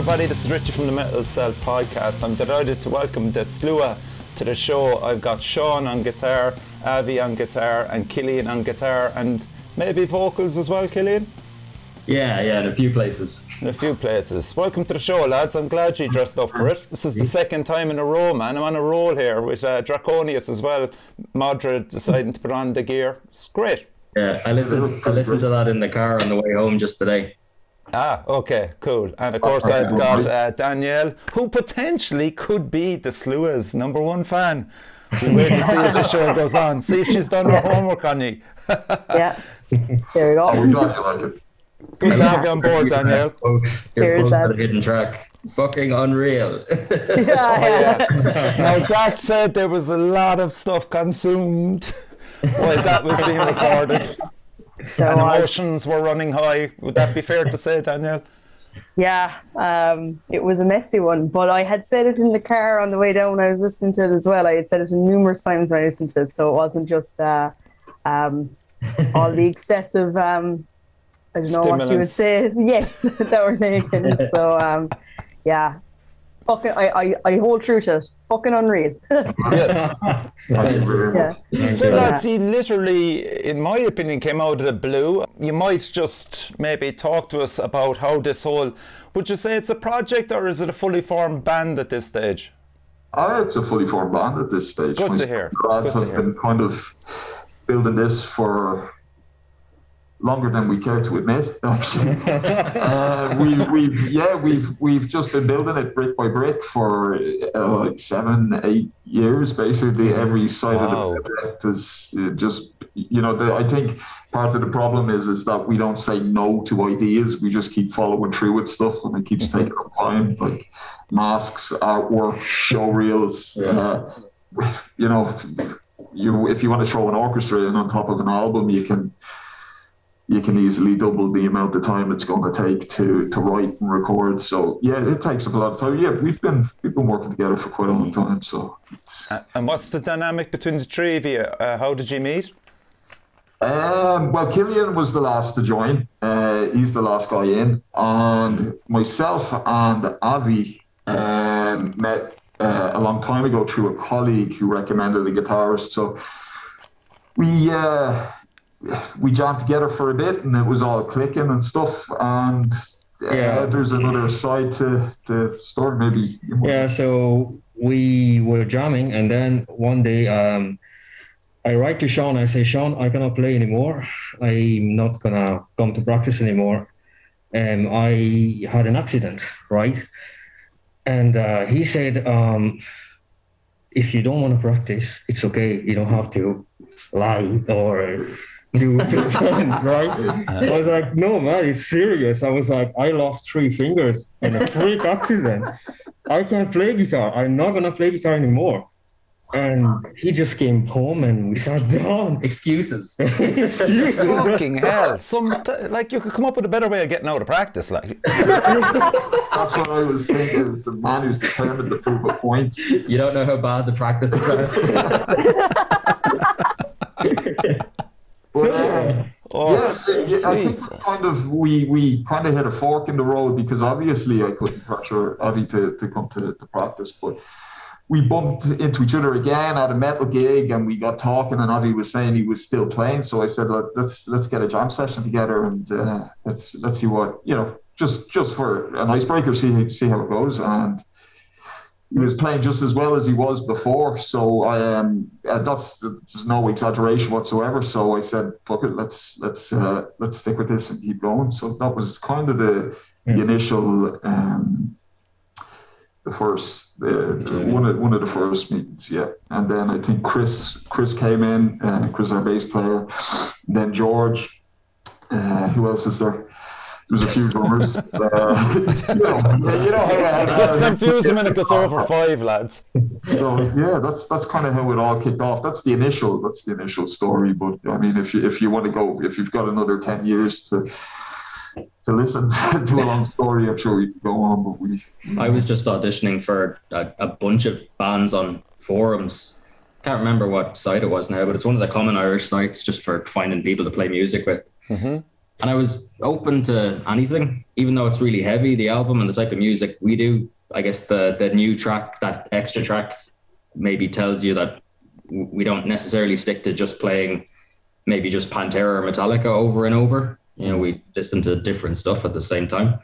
Everybody, this is Richie from the Metal Cell podcast. I'm delighted to welcome the Sluagh to the show. I've got Sean on guitar, Avi on guitar, and Killian on guitar, and maybe vocals as well, Killian? Yeah, yeah, in a few places. In a few places. Welcome to the show, lads. I'm glad you dressed up for it. This is the second time in a row, man. I'm on a roll here with uh, Draconius as well. Madrid deciding to put on the gear. It's great. Yeah, I listened. I listened to that in the car on the way home just today. Ah, okay, cool. And of course, I've got uh, Danielle, who potentially could be the Sluagh's number one fan. We'll wait to see as the show goes on. See if she's done her homework on you. yeah, there we go. Oh, we got you like it. Good to have you on board, Danielle. Oh, you're Here's pulling that. that hidden track. Fucking unreal. yeah, yeah. Now, that said, there was a lot of stuff consumed while that was being recorded, There and was. emotions were running high. Would that be fair to say, Danielle? Yeah, um, it was a messy one, but I had said it in the car on the way down. I was listening to it as well. I had said it numerous times when I listened to it, so it wasn't just uh, um, all the excessive. Um, I don't know what you would say. Yes, that were taken. so um, yeah, fucking. I, I I hold true to it. Fucking unreal. Yes. Thank you very yeah. So, that's he literally, in my opinion, came out of the blue. You might just maybe talk to us about how this whole. Would you say it's a project or is it a fully formed band at this stage? Ah, it's a fully formed band at this stage. Good to hear. lads Good to have hear. been kind of building this for longer than we care to admit. Actually, uh, we, we've yeah, we've we've just been building it brick by brick for uh, like seven, eight years. Basically, every side Wow. of the project is uh, just you know. The, I think part of the problem is is that we don't say no to ideas. We just keep following through with stuff, and it keeps Mm-hmm. taking up time. Like masks, artwork, show reels. Yeah. Uh, you know, you if you want to throw an orchestra in on top of an album, you can you can easily double the amount of time it's going to take to to write and record. So yeah, it takes up a lot of time. Yeah, we've been we've been working together for quite a long time. So it's, And what's the dynamic between the three of you? Uh, how did you meet? um, well, Killian was the last to join. Uh, he's the last guy in, and myself and Avi um, met uh, a long time ago through a colleague who recommended a guitarist. So we uh, we jammed together for a bit, and it was all clicking and stuff. And uh, Yeah. there's another side to the story. Maybe Yeah, so we were jamming, and then one day um, I write to Sean. I say, Sean, I cannot play anymore. I'm not gonna come to practice anymore. Um, I had an accident, right? And uh, he said, um, if you don't want to practice, it's okay. You don't have to lie or do pretend, right? Uh, I was like, no, man, it's serious. I was like, I lost three fingers in a freak accident. I can't play guitar. I'm not gonna play guitar anymore. And he just came home and we sat down. Excuses. Fucking hell! Some like you could come up with a better way of getting out of practice, like. that's what I was thinking. It's a man who's determined to prove a point. You don't know how bad the practices are. But, uh, Oh, I think kind of we we kind of hit a fork in the road because obviously I couldn't pressure Avi to, to come to, to practice, but we bumped into each other again at a metal gig and we got talking and Avi was saying he was still playing, so I said Let, let's let's get a jam session together and uh, let's let's see what you know just just for an icebreaker, see see how it goes and. He was playing just as well as he was before, so I um, uh, that's there's no exaggeration whatsoever. So I said, "Fuck it, let's let's uh, let's stick with this and keep going." So that was kind of the, the initial, um, the first, uh, one of one of the first meetings, yeah. And then I think Chris Chris came in, uh, Chris our bass player, then George. Uh, who else is there? There's a few drummers. Uh, you know, you know how Let's confuse him when it gets over five, lads. so yeah, that's that's kind of how it all kicked off. That's the initial that's the initial story. But I mean, if you if you want to go, if you've got another ten years to to listen to a long story, I'm sure we could go on. But we, I was just auditioning for a, a bunch of bands on forums. Can't remember what site it was now, but it's one of the common Irish sites just for finding people to play music with. Mhm. And I was open to anything, even though it's really heavy. The album and the type of music we do, I guess the the new track, that extra track, maybe tells you that we don't necessarily stick to just playing maybe just Pantera or Metallica over and over. You know, we listen to different stuff at the same time.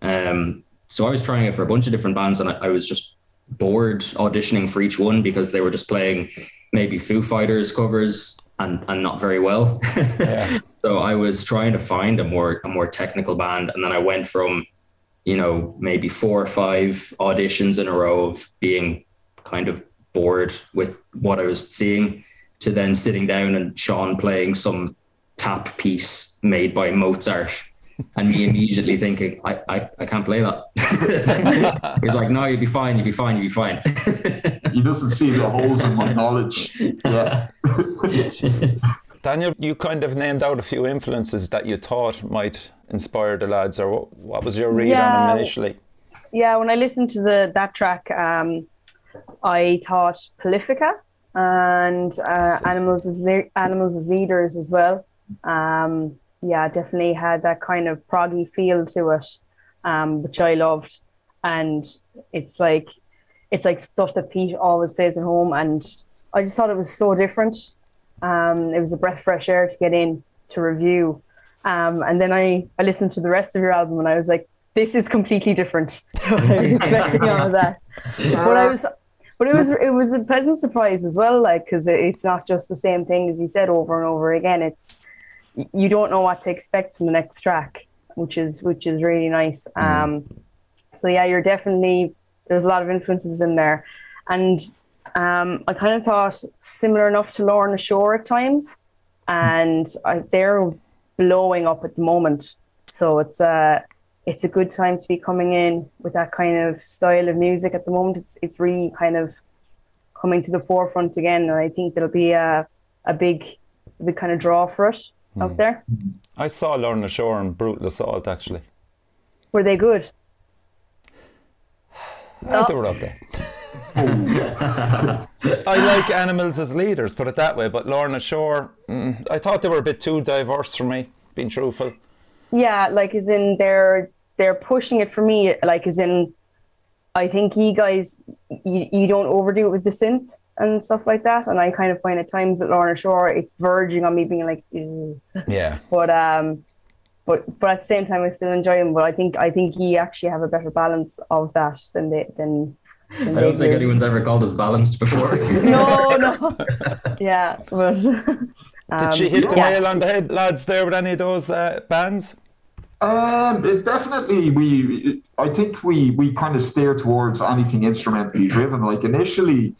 Um, so I was trying it for a bunch of different bands, and I, I was just bored auditioning for each one because they were just playing maybe Foo Fighters covers and and not very well. Yeah. so I was trying to find a more a more technical band, and then I went from, you know, maybe four or five auditions in a row of being kind of bored with what I was seeing, to then sitting down and Sean playing some tap piece made by Mozart. And me immediately thinking, I, I, I can't play that. He's like, no, you'll be fine, you'll be fine, you'll be fine. He doesn't see the holes in my knowledge. Yeah. Daniel, you kind of named out a few influences that you thought might inspire the lads, or what, what was your read on them initially? yeah, when I listened to the that track, um, I thought Polyphia and uh, Animals as Le- Animals as Leaders as well. Um, yeah, definitely had that kind of proggy feel to it, um, which I loved. And it's like it's like stuff that Pete always plays at home, and I just thought it was so different. Um, it was a breath of fresh air to get in to review. Um, and then I, I listened to the rest of your album and I was like, this is completely different what I was expecting out of that. But I was, but it was it was a pleasant surprise as well, like because it's not just the same thing as you said over and over again. It's you don't know what to expect from the next track, which is which is really nice. Um, so yeah, you're definitely there's a lot of influences in there, and um, I kind of thought similar enough to Lorna Shore at times, and I, they're blowing up at the moment. So it's a it's a good time to be coming in with that kind of style of music at the moment. It's it's really kind of coming to the forefront again, and I think there'll be a a big a big kind of draw for it out there. I saw Lorna Shore and Brutal Assault actually. Were they good? I they were okay. I like animals as leaders, put it that way. But Lorna Shore, mm, I thought they were a bit too diverse for me. Being truthful, Yeah, like as in they're they're pushing it for me. Like as in, I think you guys you, you don't overdo it with the synth and stuff like that. And I kind of find at times at Lorna Shore it's verging on me being like, Ew. yeah. but um, but but at the same time I still enjoy them. But I think I think you actually have a better balance of that than they than. than I don't think do. anyone's ever called us balanced before. No, no. yeah, but. Did she um, hit the yeah. nail on the head, lads? There with any of those uh, bands? Um, it definitely, we. I think we we kind of steer towards anything instrumentally driven. Like initially,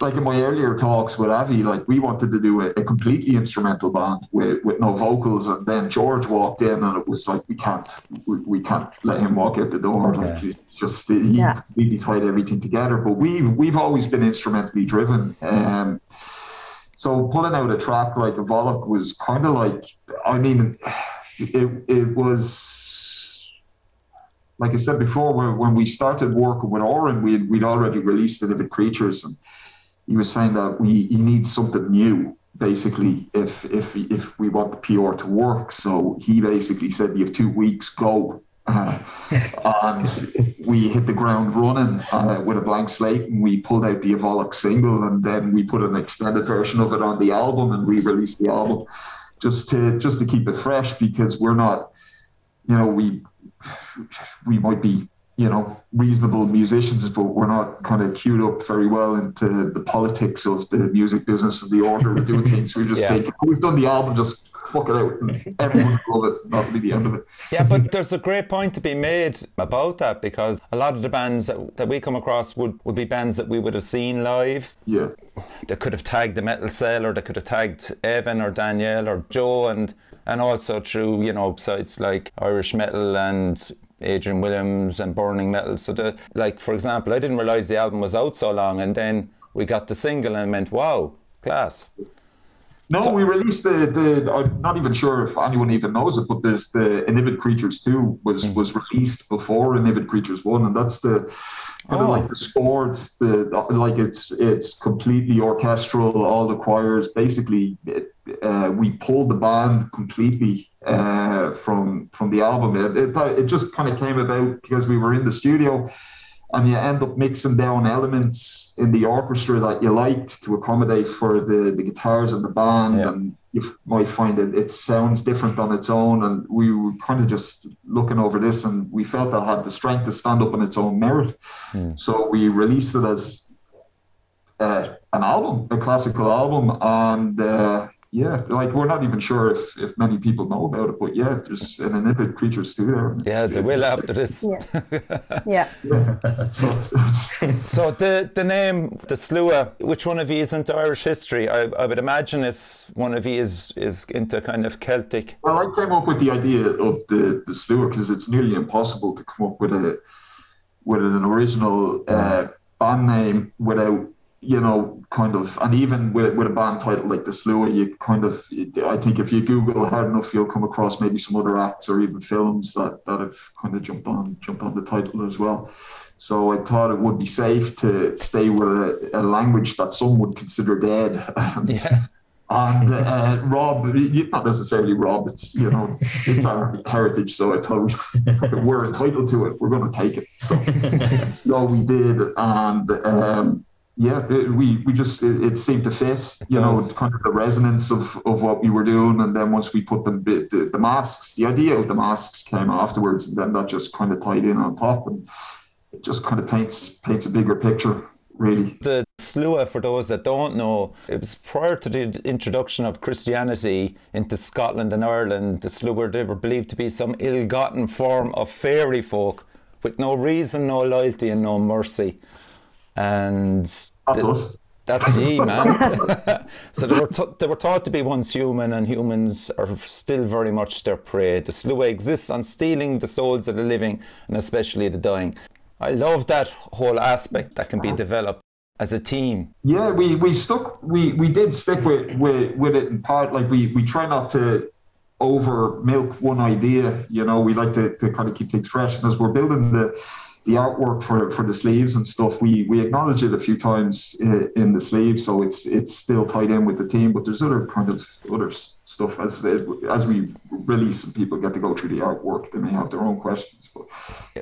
like in my earlier talks with Avi, like we wanted to do a, a completely instrumental band with, with no vocals, and then George walked in, and it was like we can't we, we can't let him walk out the door. Like he's just he Yeah. completely tied everything together. But we've we've always been instrumentally driven. Um, so pulling out a track like Volok was kind of like, I mean, it it was like I said before, when, when we started working with Oren, we'd, we'd already released the Enivid Creatures, and he was saying that we he needs something new, basically, if if if we want the PR to work. So he basically said, "You have two weeks, go." Uh, and we hit the ground running uh, with a blank slate, and we pulled out the Evolok single, and then we put an extended version of it on the album and we released the album, just to just to keep it fresh because we're not, you know, we we might be you know reasonable musicians, but we're not kind of queued up very well into the politics of the music business and the order we're doing things. We're just Yeah. we've done the album, just fuck it out, and everyone will love it. That'll be the end of it. Yeah, but there's a great point to be made about that because a lot of the bands that, that we come across would, would be bands that we would have seen live. Yeah. They could have tagged the Metal Cell or they could have tagged Evan or Danielle or Joe and and also through, you know, sites like Irish Metal and Adrian Williams and Burning Metal. So the like for example, I didn't realise the album was out so long and then we got the single and went, Wow, class. No, we released the, the. I'm not even sure if anyone even knows it, but there's the Enivid Creatures Two was was released before Enivid Creatures One, and that's the kind Oh. of like the scored, the like it's it's completely orchestral, all the choirs. Basically, it, uh, we pulled the band completely uh, from from the album. It, it it just kind of came about because we were in the studio, and you end up mixing down elements in the orchestra that you liked to accommodate for the the guitars and the band, Yeah. and you f- might find it it sounds different on its own. And we were kind of just looking over this, and we felt that had the strength to stand up on its own merit. So we released it as uh, an album, a classical album, and uh, yeah, like we're not even sure if, if many people know about it, but yeah, there's an Enivid creatures too there. Yeah, they will after this. Yeah. Yeah. Yeah. So So the the name, the Sluagh, which one of you is into Irish history? I, I would imagine it's one of you is, is into kind of Celtic. Well, I came up with the idea of the the Sluagh because it's nearly impossible to come up with a with an original uh, band name without you know kind of and even with with a band title like the Sluagh, you kind of I think if you Google hard enough, you'll come across maybe some other acts or even films that that have kind of jumped on jumped on the title as well. So I thought it would be safe to stay with a, a language that some would consider dead. Yeah. And uh, Rob, not necessarily Rob, it's you know it's, it's our heritage. So I thought we, we're entitled to it. We're going to take it. So, so we did, and um, yeah, it, we we just it, it seemed to fit. You know, kind of the resonance of, of what we were doing, and then once we put them the, the, the masks, the idea of the masks came afterwards, and then that just kind of tied in on top, and it just kind of paints paints a bigger picture, really. The Sluagh, for those that don't know, it was prior to the introduction of Christianity into Scotland and Ireland. The Sluagh, they were believed to be some ill-gotten form of fairy folk with no reason, no loyalty, and no mercy. And That's the- That's ye, man. so they were, t- they were thought to be once human, and humans are still very much their prey. The Sluagh exists on stealing the souls of the living, and especially the dying. I love that whole aspect that can be developed as a team. Yeah, we we stuck we we did stick with with, with it in part. Like we we try not to over milk one idea. You know, we like to, to kind of keep things fresh. And as we're building the the artwork for for the sleeves and stuff, we we acknowledge it a few times in, in the sleeves, so it's it's still tied in with the team. But there's other kind of other stuff as they, as we release and people get to go through the artwork. They may have their own questions, but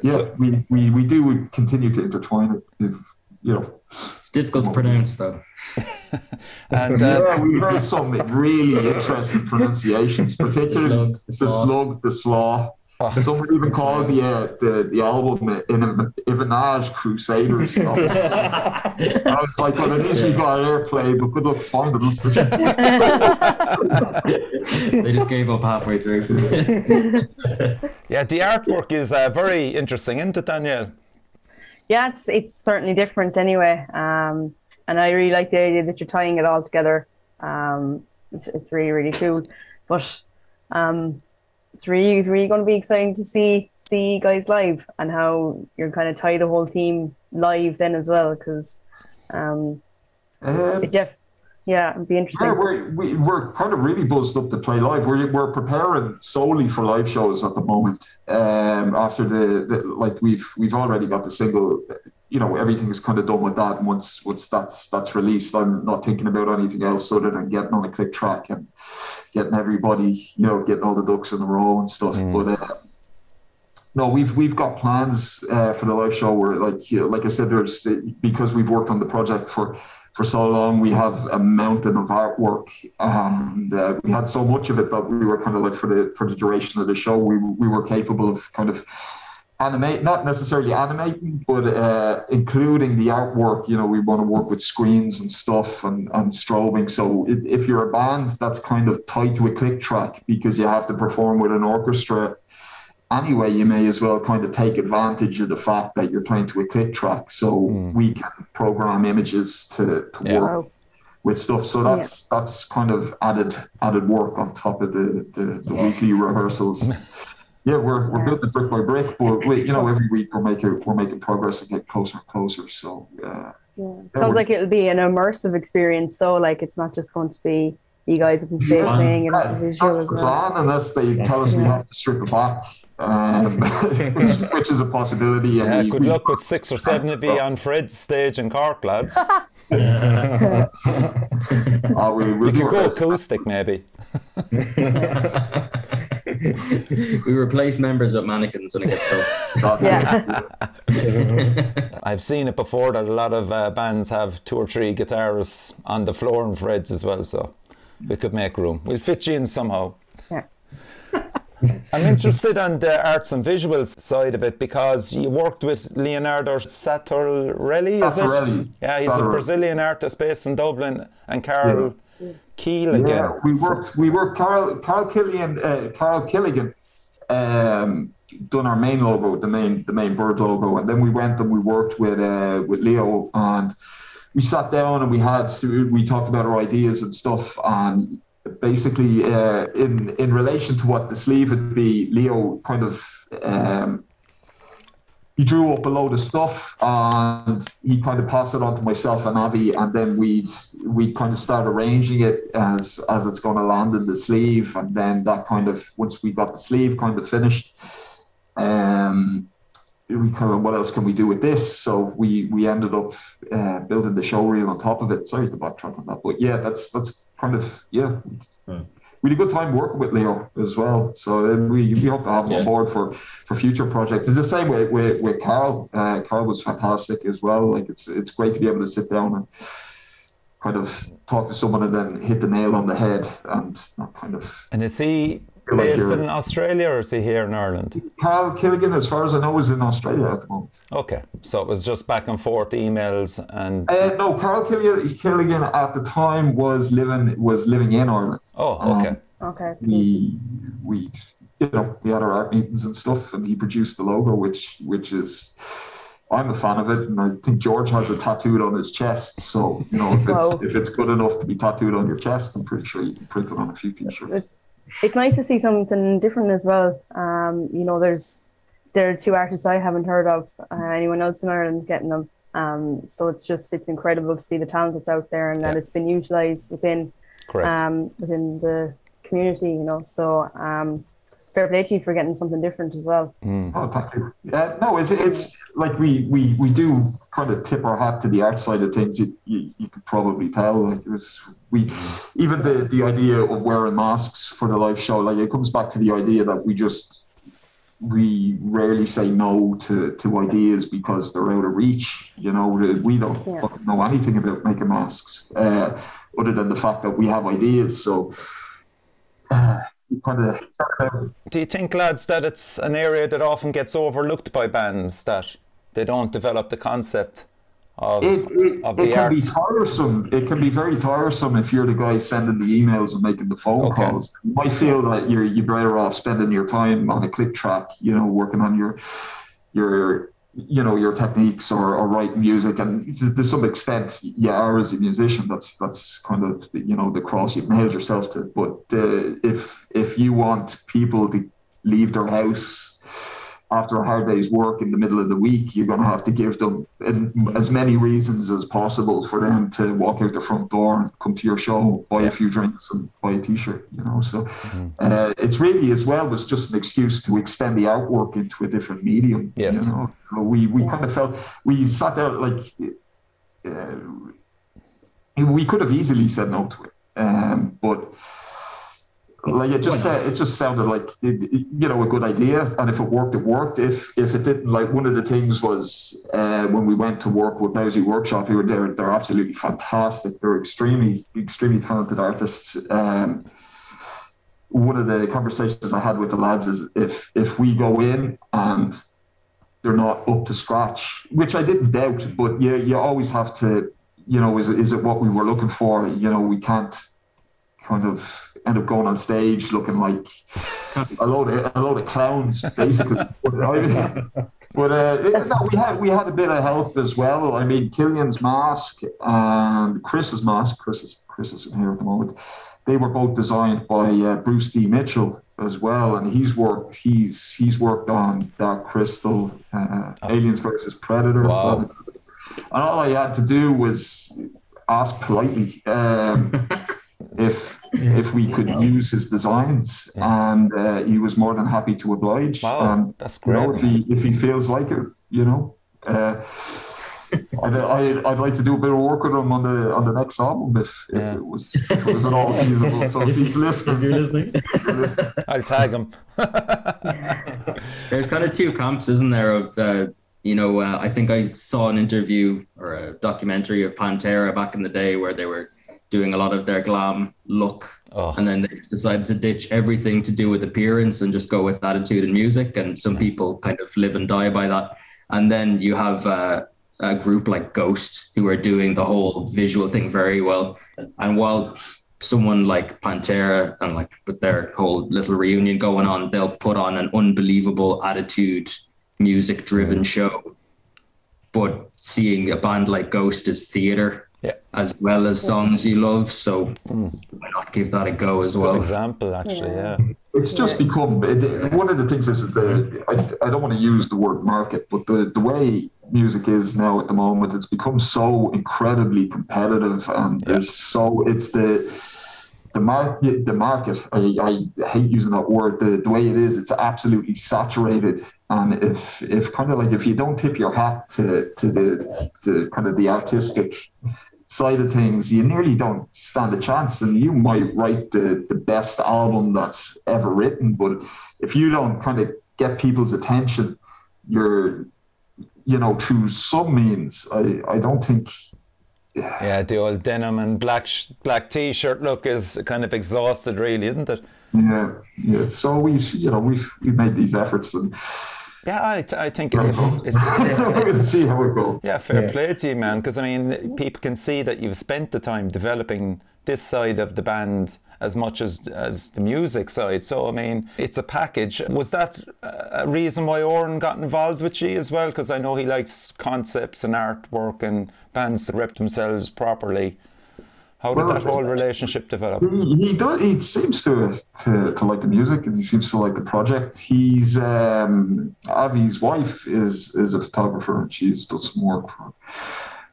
yeah, So- we, we we do continue to intertwine it. If, you know. It's difficult to pronounce though. And uh, yeah, we heard some really interesting pronunciations, particularly slug, the the slug, the slaw. Oh. Some would even call the uh, the the album in Ivanage Crusaders. So I was like, well, at least we got airplay, but good luck finding us. they just gave up halfway through. yeah, the artwork is uh, very interesting, isn't it, Danielle? yeah, it's it's certainly different anyway. Um, and I really like the idea that you're tying it all together. Um, it's, it's really really cool. But um, it's really it's really going to be exciting to see see you guys live and how you're kind of tie the whole team live then as well because um, Um, it def- yeah, it'd be interesting. Yeah, we're, we, we're kind of really buzzed up to play live. We're, we're preparing solely for live shows at the moment. Um, after the, the like we've we've already got the single, you know, everything is kind of done with that. And once once that's that's released, I'm not thinking about anything else other than getting on a click track and getting everybody, you know, getting all the ducks in a row and stuff. But uh, no, we've we've got plans uh, for the live show. Where like you know, like I said, there's because we've worked on the project for for so long, we have a mountain of artwork, and uh, we had so much of it that we were kind of like for the for the duration of the show, we we were capable of kind of animate, not necessarily animating, but uh, including the artwork. You know, we want to work with screens and stuff and, and strobing. So if you're a band, that's kind of tied to a click track because you have to perform with an orchestra. Anyway, you may as well kind of take advantage of the fact that you're playing to a click track, so we can program images to, to Yeah. work with stuff. So that's that's kind of added added work on top of the the, the weekly rehearsals. Yeah, we're we're building brick by brick, but we, you know every week we're making we're making progress and get closer and closer. So uh, Yeah. Yeah, Sounds like it'll be an immersive experience. So like it's not just going to be you guys up on stage Yeah. playing and yeah, visual that's as well. plan unless they tell us we have to strip it back um, which, which, is a possibility. Yeah, we, good we, luck with six or seven of you on Fred's stage in Cork, lads. oh, we, we'll you could go acoustic, maybe. we replace members with mannequins when it gets tough. yeah. I've seen it before that a lot of uh, bands have two or three guitarists on the floor in Fred's as well, so we could make room. We'll fit you in somehow. I'm interested on the arts and visuals side of it because you worked with Leonardo Satorelli, is it? Yeah, he's a Brazilian artist based in Dublin, and Carol yeah. Keel again. Yeah, we worked. We worked. Carl Carl Killian. Uh, Carl Killigan. Um, done our main logo, the main the main bird logo, and then we went and we worked with uh, with Leo and we sat down and we had we talked about our ideas and stuff and basically uh, in in relation to what the sleeve would be, Leo kind of um, he drew up a load of stuff and he kind of passed it on to myself and Avi, and then we'd we kind of start arranging it as as it's going to land in the sleeve, and then that kind of once we got the sleeve kind of finished. Um, we kind of what else can we do with this? So we we ended up uh, building the show reel on top of it. Sorry to backtrack on that, but yeah, that's that's kind of yeah. Hmm. We had a good time working with Leo as well, so we, we hope to have him yeah. on board for, for future projects. It's the same way with, with Carl. Uh, Carl was fantastic as well. Like it's it's great to be able to sit down and kind of talk to someone and then hit the nail on the head and kind of. And is he based in Australia or is he here in Ireland? Carl Killigan, as far as I know, is in Australia at the moment. Okay, so it was just back and forth emails and. Uh, no, Carl Killigan at the time was living was living in Ireland. Oh, okay. Um, okay. We we you know we had our art meetings and stuff, and he produced the logo, which which is. I'm a fan of it, and I think George has it tattooed on his chest. So you know, if it's if it's good enough to be tattooed on your chest, I'm pretty sure you can print it on a few t-shirts it's nice to see something different as well. Um, you know, there's there are two artists I haven't heard of. Uh, anyone else in Ireland getting them? Um, so it's just it's incredible to see the talent that's out there and yeah. that it's been utilised within um, within the community. You know, so um, fair play to you for getting something different as well. Mm. Oh, thank you. Yeah, no, it's it's like we we we do kind of tip our hat to the art side of things. You, you, you could probably tell like it was we even the the idea of wearing masks for the live show like it comes back to the idea that we just we rarely say no to, to ideas because they're out of reach. You know, we don't yeah. know anything about making masks uh, other than the fact that we have ideas. So, uh, kind of. Do you think, lads, that it's an area that often gets overlooked by bands that they don't develop the concept? Of, it, it, of it can art. be tiresome. It can be very tiresome if you're the guy sending the emails and making the phone okay. calls. You might feel that you're you're better off spending your time on a click track, you know, working on your your you know your techniques or, or write music and to, to, some extent you are as a musician that's that's kind of the, you know the cross you've nailed yourself to. But uh, if if you want people to leave their house after a hard day's work in the middle of the week, you're going to have to give them as many reasons as possible for them to walk out the front door and come to your show, buy a few drinks and buy a t-shirt, you know. So mm-hmm. uh, it's really as well was just an excuse to extend the artwork into a different medium. Yes. You know? so we, we kind of felt, we sat there like, uh, we could have easily said no to it. Um, but like it just uh, it just sounded like it, you know a good idea and if it worked it worked. If if it didn't like one of the things was uh, when we went to work with Mousy Workshop who were there they're absolutely fantastic. They're extremely extremely talented artists. Um, one of the conversations I had with the lads is if if we go in and they're not up to scratch which I didn't doubt but you, you always have to you know is, is it what we were looking for? You know we can't kind of end up going on stage looking like a load of a load of clowns, basically. but, uh, no, we had we had a bit of help as well. I mean, Killian's mask and Chris's mask. Chris is Chris is here at the moment. They were both designed by uh, Bruce D. Mitchell as well, and he's worked he's he's worked on Dark Crystal, uh, oh. Aliens versus Predator. Wow. And all I had to do was ask politely um, if if we could use his designs, Yeah. and uh, he was more than happy to oblige. Wow, and that's you know, if he, if he feels like it, you know. Uh, I'd, I'd, I'd like to do a bit of work with him on the on the next album if, if Yeah. it was if it was at all feasible. So if he's If listening, listening. if you're listening, I'll tag him. There's kind of two camps, isn't there? Of uh, you know, uh, I think I saw an interview or a documentary of Pantera back in the day where they were doing a lot of their glam look, Oh. and then they decided to ditch everything to do with appearance and just go with attitude and music. And some people kind of live and die by that. And then you have uh, a group like Ghost who are doing the whole visual thing very well. And while someone like Pantera and like with their whole little reunion going on, they'll put on an unbelievable attitude, music driven show. But seeing a band like Ghost is theater Yeah. as well as songs you love. So hmm. why not give that a go as Good well? example, actually. Yeah. it's just become it, one of the things is the I, I don't want to use the word market, but the the way music is now at the moment, it's become so incredibly competitive, and there's so it's the the market the market I, I hate using that word the, the way it is it's absolutely saturated and if if kind of like if you don't tip your hat to to the to kind of the artistic side of things you nearly don't stand a chance and you might write the the best album that's ever written but if you don't kind of get people's attention you're you know through some means i i don't think Yeah, the old denim and black sh- black t-shirt look is kind of exhausted, really, isn't it? Yeah, yeah. So we've you know, we've we've made these efforts, and Yeah, I, t- I think it's, a, it's we're going to see how it goes. yeah, fair Yeah. play to you, man. Because I mean, people can see that you've spent the time developing this side of the band as much as as the music side. So I mean, it's a package. Was that a reason why Oren got involved with you as well? Because I know he likes concepts and artwork and bands that rep themselves properly. How did Well, that whole relationship develop? He, he does. He seems to, to to like the music, and he seems to like the project. He's um, Avi's wife is is a photographer, and she's done some work for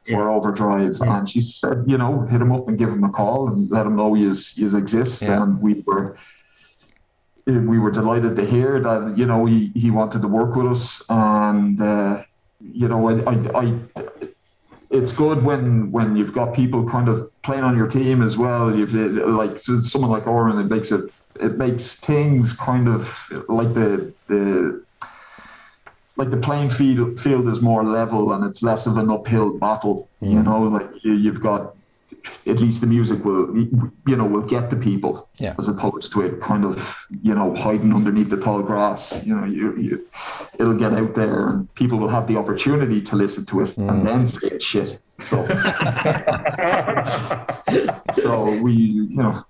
for Overdrive, Yeah. and she said, you know, hit him up and give him a call and let him know he is he exist, Yeah. and we were. We were delighted to hear that you know he, he wanted to work with us, and uh, you know I, I, I it's good when when you've got people kind of playing on your team as well. You've like so someone like Oren, it makes it it makes things kind of like the the like the playing field field is more level and it's less of an uphill battle. You mm. know, like you, you've got at least the music will you know will get to people Yeah. as opposed to it kind of you know hiding underneath the tall grass you know you, you it'll get out there and people will have the opportunity to listen to it and mm. then say it's shit so so we you know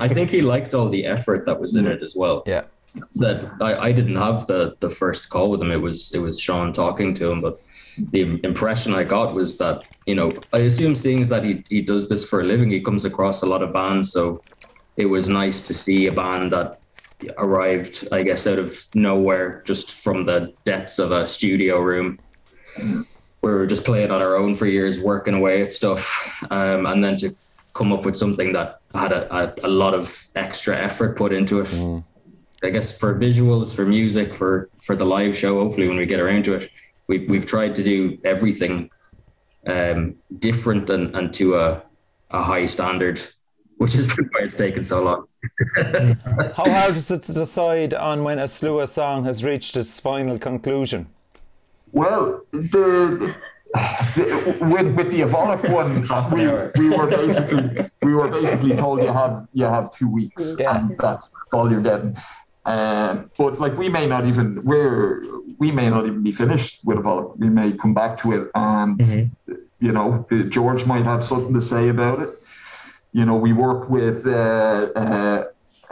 I think he liked all the effort that was in it as well. Yeah. Said I, I didn't have the the first call with him. It was it was Sean talking to him, but the impression I got was that you know I assume seeing as that he he does this for a living, he comes across a lot of bands, so it was nice to see a band that arrived, I guess, out of nowhere, just from the depths of a studio room. Where we were just playing on our own for years, working away at stuff, um, and then to come up with something that had a, a, a lot of extra effort put into it. I guess for visuals, for music, for for the live show. Hopefully, when we get around to it, we've we've tried to do everything um, different and, and to a a high standard, which is why it's taken so long. How hard is it to decide on when a Sluagh song has reached its final conclusion? Well, the, the with with the Evolik one, we, we were basically we were basically told you have you have two weeks, Yeah. and that's that's all you're getting. Um, but like we may not even we're we may not even be finished with Evolik. We may come back to it, and you know George might have something to say about it. You know, we work with uh, uh,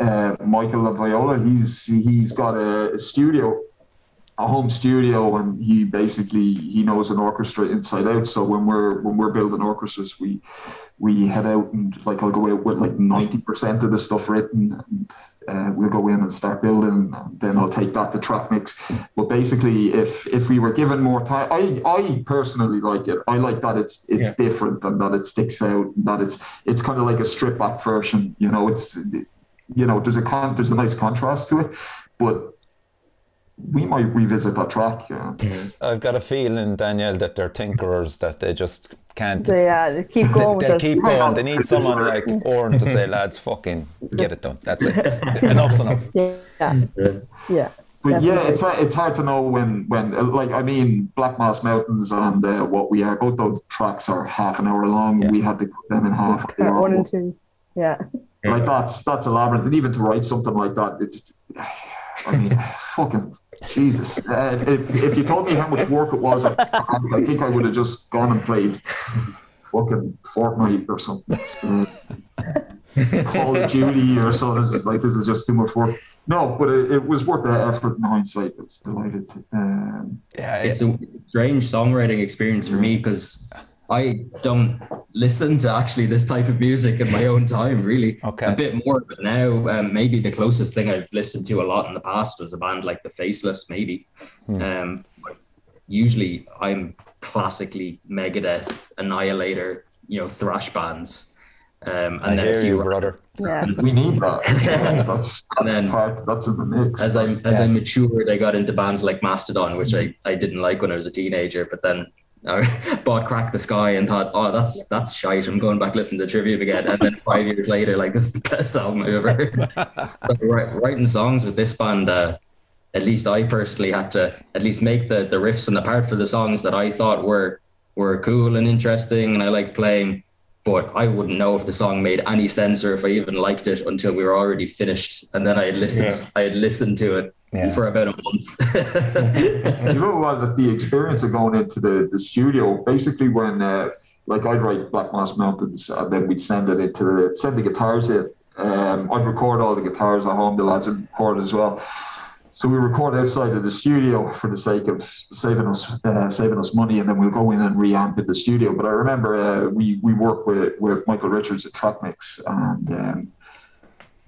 uh, Michael Viola. He's he's got a, a studio a home studio and he basically he knows an orchestra inside out so when we're when we're building orchestras we we head out and like I'll go out with like 90% of the stuff written and uh, we'll go in and start building and then I'll take that to Trackmix. But basically if if we were given more time I I personally like it. I like that it's it's Yeah. different and that it sticks out and that it's it's kind of like a stripped back version you know it's you know there's a con there's a nice contrast to it. But we might revisit that track. Yeah. I've got a feeling, Danielle, that they're tinkerers, that they just can't. They, uh, they keep going with They'll keep going. They need someone like Oren to say, lads, fucking get it done. That's it. Enough's enough. Yeah, yeah. But yeah, it's hard- it's hard to know when when uh, like I mean Black Moss Mountains and uh, what we are both those tracks are half an hour long. Yeah. We had to cut them in half. you Part know, one and two. Yeah. Like that's that's a labyrinth, and even to write something like that, it's I mean fucking Jesus. Uh, if if you told me how much work it was, I, think I would have just gone and played fucking Fortnite or something. Call of Duty or something. It's like this is just too much work. No, but it, it was worth the effort in hindsight. I was delighted. Um, Yeah, it's a strange songwriting experience for me because I don't listen to actually this type of music in my own time, really. Okay. A bit more, but now um, maybe the closest thing I've listened to a lot in the past was a band like The Faceless, maybe. Um, usually I'm classically Megadeth, Annihilator, you know, thrash bands. Um, and I then hear a few you, brother. Yeah. we need that. that's And that's then- part. That's in the mix. as I as I matured, I got into bands like Mastodon, which I, I didn't like when I was a teenager. But then I bought Crack the Skye and thought, oh, that's that's shite. I'm going back listening to Trivium again. And then five years later, like this is the best album I've ever heard. so wri- writing songs with this band, uh, at least I personally had to at least make the the riffs and the part for the songs that I thought were were cool and interesting and I liked playing. But I wouldn't know if the song made any sense or if I even liked it until we were already finished. And then I had listened Yeah. I had listened to it Yeah. for about a month. you know what the, the experience of going into the, the studio basically when uh, like I'd write Black Moss Mountains and then we'd send it into the send the guitars in um, I'd record all the guitars at home the lads would record as well so we record outside of the studio for the sake of saving us uh, saving us money and then we'll go in and reamp in the studio but I remember uh, we we worked with, with Michael Richards at Trackmix and um,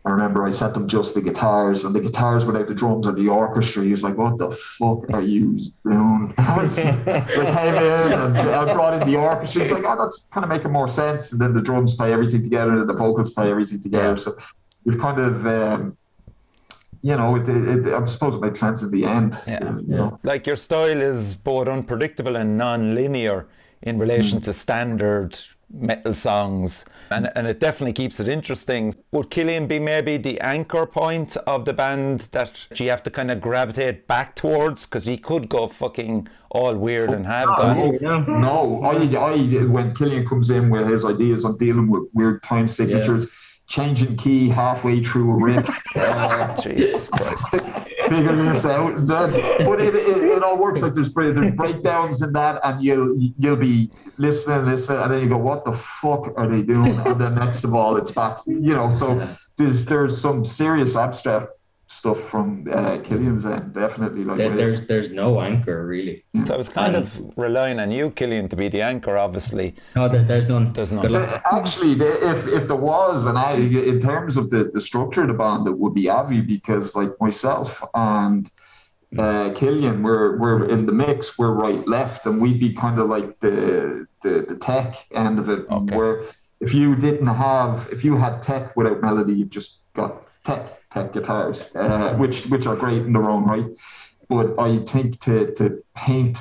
I remember I sent them just the guitars and the guitars without the drums and the orchestra. He was like, "What the fuck are you doing?" I was like, came in and I brought in the orchestra. He's like, "Oh, that's kind of making more sense." And then the drums tie everything together and the vocals tie everything together. Yeah. So we've kind of, um, you know, it, it, it, I suppose it makes sense in the end. Yeah. you know. Like your style is both unpredictable and non-linear in relation to standard metal songs, and and it definitely keeps it interesting. Would Killian be maybe the anchor point of the band that you have to kind of gravitate back towards? Because he could go fucking all weird and have gone. No, I, I, when Killian comes in with his ideas on dealing with weird time signatures, changing key halfway through a riff. uh, Jesus Christ. Oh, then, but it, it, it all works. Like there's there's breakdowns in that, and you'll you'll be listening, listening, and then you go, "What the fuck are they doing?" And then next of all, it's back. You know, so there's there's some serious abstract stuff from uh, Killian's end, definitely. Like There- there's there's no anchor really. So I was kind of relying on you, Killian, to be the anchor. Obviously, No, there, there's none. There's none. Good. The- Actually, the- if if there was, and I, in terms of the the structure of the band, it would be Avi because like myself and uh, Killian, we're we're in the mix. We're right left, and we'd be kind of like the the the tech end of it. Okay. Where if you didn't have, if you had tech without melody, you've just got tech tech guitars, uh, which which are great in their own right. But I think to to paint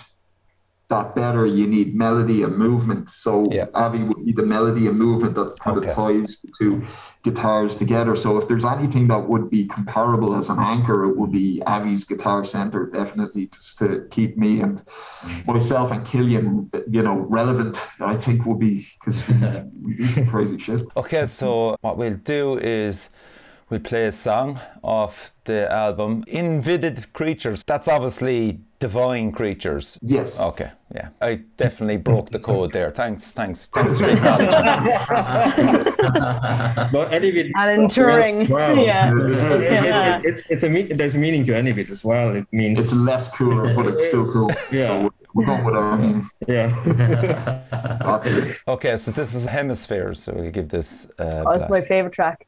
that better, you need melody and movement. So Yeah. Avi would be the melody and movement that kind Okay. of ties the two guitars together. So if there's anything that would be comparable as an anchor, it would be Avi's guitar center, definitely, just to keep me and myself and Killian, you know, relevant. I think will be because we, we do some crazy shit. Okay, so what we'll do is we'll play a song off the album Enivid Creatures. That's obviously Divine creatures. Yes. Okay, yeah. I definitely broke the code there. Thanks, thanks, thanks for the acknowledgement. But any of it. Alan Turing. Well, Yeah. Yeah. it- it- it's a mean, there's a meaning to any of it as well. It means It's less cool, but it's still cool. Yeah. So we're going with our meaning. yeah. Okay, so this is hemispheres, so we'll give this. Uh, Oh, it's my favorite track.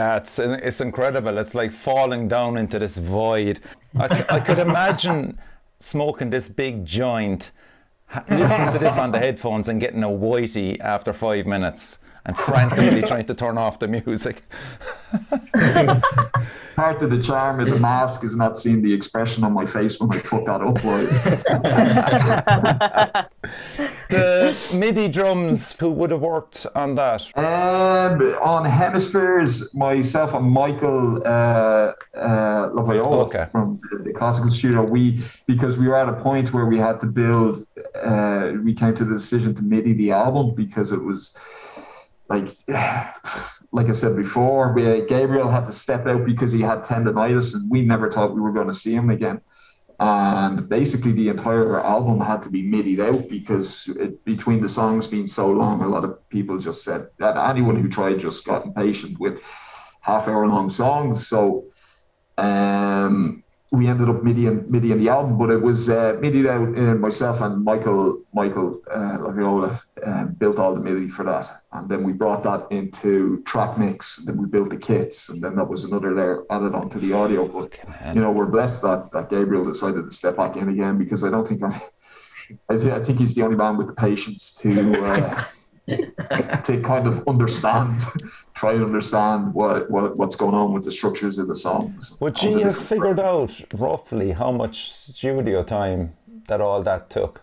Yeah, it's it's incredible. It's like falling down into this void. I, I could imagine smoking this big joint, listening to this on the headphones, and getting a whitey after five minutes, and frantically trying to turn off the music. Part of the charm of the mask is not seeing the expression on my face when I put that up. Right? The MIDI drums, who would have worked on that? Um, on Hemispheres, myself and Michael uh, uh, La Viola Okay. from the classical studio, we because we were at a point where we had to build. Uh, we came to the decision to MIDI the album because it was like, like I said before, we, Gabriel had to step out because he had tendonitis, and we never thought we were going to see him again. And basically, the entire album had to be midied out because it, between the songs being so long, a lot of people just said that anyone who tried just got impatient with half hour long songs. So um, we ended up MIDI and MIDI in the album, but it was uh, MIDI out. Uh, myself and Michael Michael uh, La Viola uh, built all the MIDI for that, and then we brought that into Trackmix. Then we built the kits, and then that was another layer added onto the audio. But you know, we're blessed that that Gabriel decided to step back in again because I don't think I. I, th- I think he's the only man with the patience to uh, to kind of understand, try and understand what, what what's going on with the structures of the songs. Would you have figured out roughly how much studio time that all that took?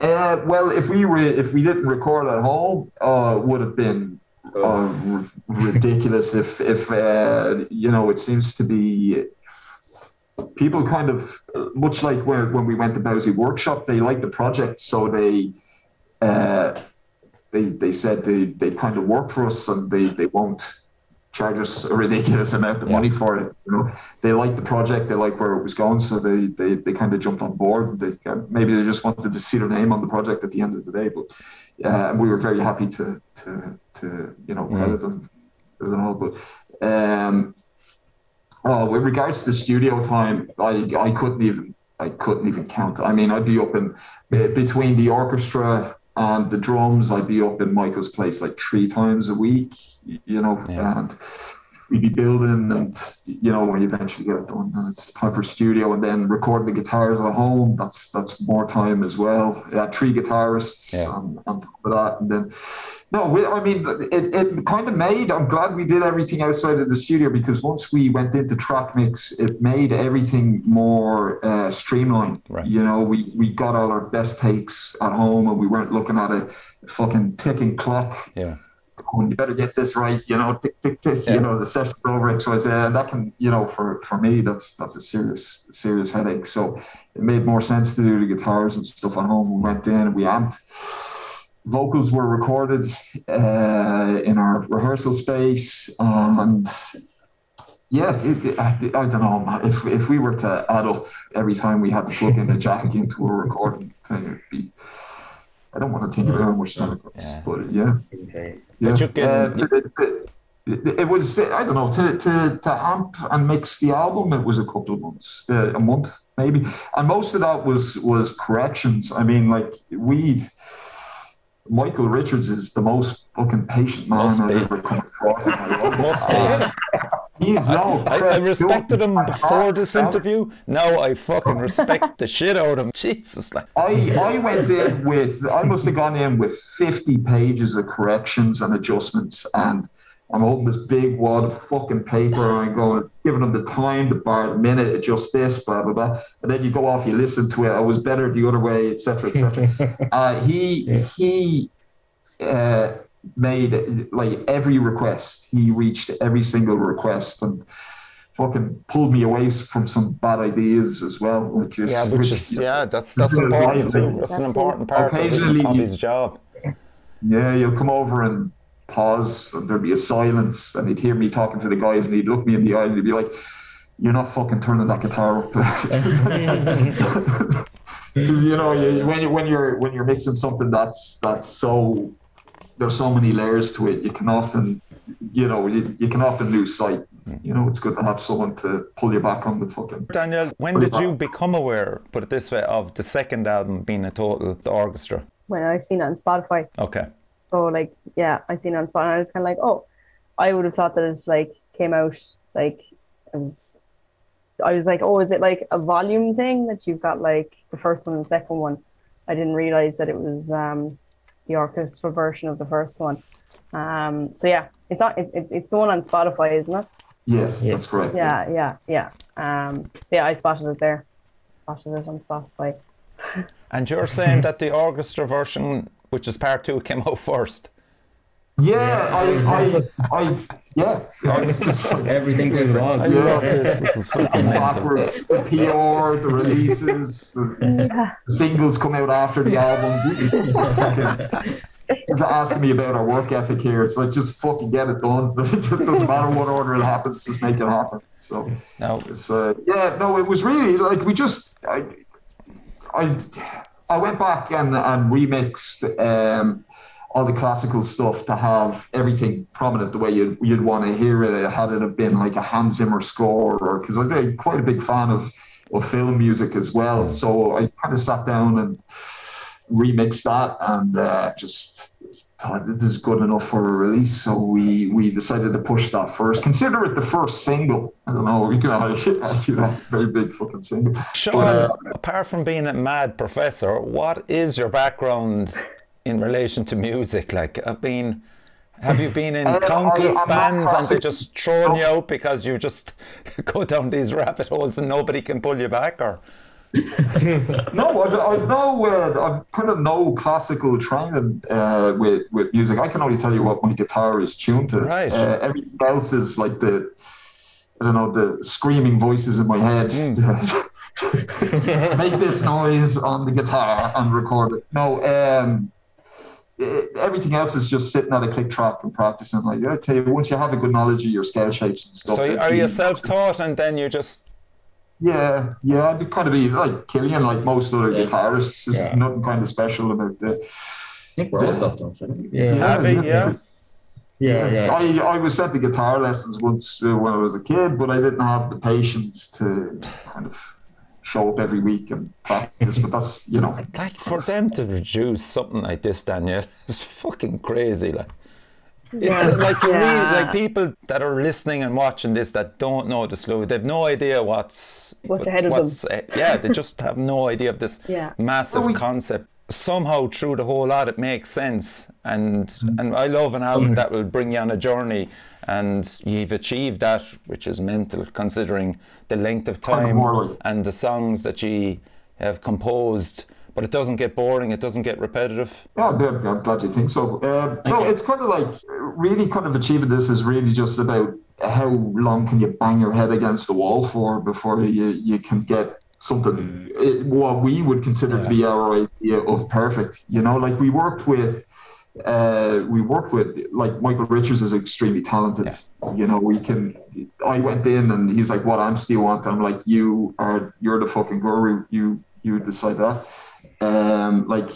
Uh, well, if we re- if we didn't record at home, uh, it would have been uh, r- ridiculous. If if uh, you know, it seems to be people kind of much like when when we went to Bowsy Workshop, they like the project, so they. Uh, they, they said they, they kind of work for us and they, they won't charge us a ridiculous amount of money for it. You know, they like the project, they like where it was going, so they they, they kind of jumped on board. They uh, maybe they just wanted to see their name on the project at the end of the day, but uh, we were very happy to to to you know credit them and all. But um, oh, with regards to the studio time, I I couldn't even I couldn't even count. I mean, I'd be up in between the orchestra and the drums. I'd be up in Michael's place like three times a week. You know, Yeah. and we'd be building, and you know, when you eventually get it done, and it's time for studio, and then recording the guitars at home. That's that's more time as well. Yeah, three guitarists Yeah. on, on top of that, and then. No, we, I mean, it, it kind of made. I'm glad we did everything outside of the studio because once we went into Trackmix, it made everything more uh, streamlined. Right. You know, we, we got all our best takes at home and we weren't looking at a fucking ticking clock. Yeah. You better get this right, you know, tick, tick, tick, Yeah. you know, the session's over, X, Y, Z. And that can, you know, for, for me, that's that's a serious, serious headache. So it made more sense to do the guitars and stuff at home. We went in and we amped vocals were recorded uh, in our rehearsal space and yeah it, it- I, I don't know man. if, if we were to add up every time we had to plug in a jack into a recording thing it'd be I don't want to think about how much time it costs Yeah. but yeah Insane. yeah But you can- Uh, it, it- it- it was I don't know to, to, to amp and mix the album it was a couple of months uh, a month maybe and most of that was was corrections I mean like we'd Michael Richards is the most fucking patient man I've ever come across in my life. He's no I, I respected him before this interview. Now I fucking respect the shit out of him. Jesus. Like, I, I went in with I must have gone in with 50 pages of corrections and adjustments and I'm holding this big wad of fucking paper and I'm going giving them the time, the bar, the minute, adjust this, blah blah blah. And then you go off, you listen to it. I was better the other way, etc. etc. uh, he Yeah. he uh, made like every request. He reached every single request and fucking pulled me away from some bad ideas as well. Which is yeah, which is yeah, that's that's important too. That's an important part of, Occasionally of his job. Yeah, you'll come over and pause, and there'd be a silence, and he'd hear me talking to the guys, and he'd look me in the eye, and he'd be like, "You're not fucking turning that guitar up." Because you know, you, when you when you're when you're mixing something that's that's so there's so many layers to it, you can often, you know, you, you can often lose sight. You know, it's good to have someone to pull you back on the fucking. Daniel, when did you become aware, put it this way, of the second album being a total the orchestra? when I've seen it on Spotify. Okay. So like, yeah, I seen it on Spotify. And I was kind of like, oh, I would have thought that it like came out like it was. I was like, oh, is it like a volume thing that you've got like the first one and the second one? I didn't realize that it was um, the orchestra version of the first one. Um, so yeah, it's not. It, it, it's the one on Spotify, isn't it? Yes, that's correct. Yeah, yeah, yeah. Um, so yeah, I spotted it there. Spotted it on Spotify. And you're saying that the orchestra version, which is part two, came out first. Yeah, I, I, I, yeah. I was just like, Everything goes wrong. I love this. This is fucking backwards, the PR, the releases, the singles come out after the album. Just asking me about our work ethic here. It's like just fucking get it done. it doesn't matter what order it happens, just make it happen. So Now, it's uh, yeah, no, it was really like we just I I I went back and and remixed um all the classical stuff to have everything prominent the way you'd, you'd want to hear it. Had it have been like a Hans Zimmer score or because I'm very, quite a big fan of of film music as well. So I kind of sat down and remixed that and uh, just thought this is good enough for a release. So we we decided to push that first. Consider it the first single. I don't know. We can actually a very big fucking single. Sean, But, uh, apart from being a mad professor, what is your background in relation to music? Like, I've been. Have you been in Uh, countless I'm bands and they perfect. just thrown you out because you just go down these rabbit holes and nobody can pull you back? Or No, I've, I've no, uh, I've kind of no classical training uh, with with music. I can only tell you what my guitar is tuned to. Right. Uh, everything else is like the, I don't know, the screaming voices in my head. Make this noise on the guitar and record it. No, um, eh, everything else is just sitting at a click track and practicing. Like I tell you, once you have a good knowledge of your scale shapes and stuff. so, are you self-taught and then you just yeah, yeah, I'd kind of be like Killian, like most other Yeah. guitarists. There's Yeah. nothing kind of special about the. I think we're all self-taught. right? Yeah, Avi, yeah. yeah, yeah. I, I was sent to guitar lessons once uh, when I was a kid, but I didn't have the patience to kind of show up every week and practice. but that's you know, like for them to produce something like this, Daniel, is fucking crazy. Like. It's like you Yeah. read, like people that are listening and watching this that don't know the Sluagh, they've no idea what's What's ahead of them. what's, yeah, they just have no idea of this Yeah. massive Well, we- concept. Somehow through the whole lot, it makes sense, and Mm-hmm. and I love an album that will bring you on a journey, and you've achieved that, which is mental considering the length of time and the songs that you have composed. But it doesn't get boring. It doesn't get repetitive. yeah, I'm, I'm glad you think so. Um, no, it's kind of like really kind of achieving this is really just about how long can you bang your head against the wall for before you you can get something it, what we would consider to be our idea of perfect. You know, like we worked with. Uh, we worked with like Michael Richards is extremely talented. You know, we can. I went in and he's like, "What I'm still want." I'm like, "You are. You're the fucking guru. You you decide that." Um, like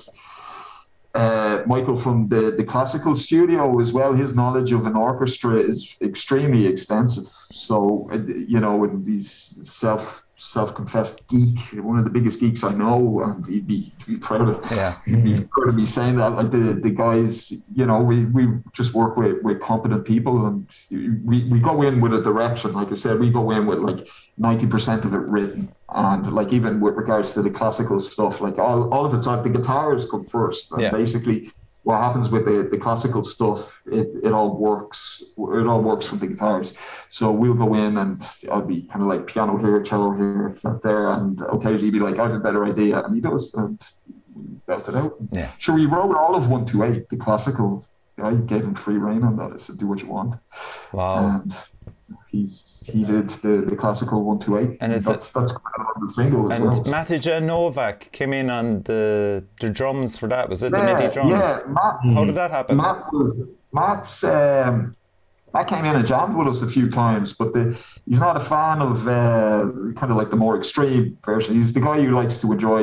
uh, Michael from the, the classical studio as well. His knowledge of an orchestra is extremely extensive. So uh, you know, and he's self self confessed geek, one of the biggest geeks I know, and he'd be, he'd be proud of Yeah. he'd be proud of me saying that. Like the the guys, you know, we, we just work with, with competent people, and we, we go in with a direction. Like I said, we go in with like ninety percent of it written, and like even with regards to the classical stuff, like all, all of it's like the guitars come first, and Yeah. basically what happens with the, the classical stuff, it, it all works. It all works with the guitars. So we'll go in and I'll be kind of like piano here, cello here, flat there, and occasionally be like, I have a better idea, and he does, and belt it out. Yeah. Sure, we wrote all of one two eight, the classical. I gave him free reign on that. I said, do what you want, Wow. and he's he did the, the classical one two eight, And that's that's kind of the single as And well. Matthew J. Novak came in on the the drums for that. Was it the MIDI drums? yeah, Matt, How did that happen? Matt was Matt's um, Matt came in and jammed with us a few times, but the, he's not a fan of uh, kind of like the more extreme version. He's the guy who likes to enjoy,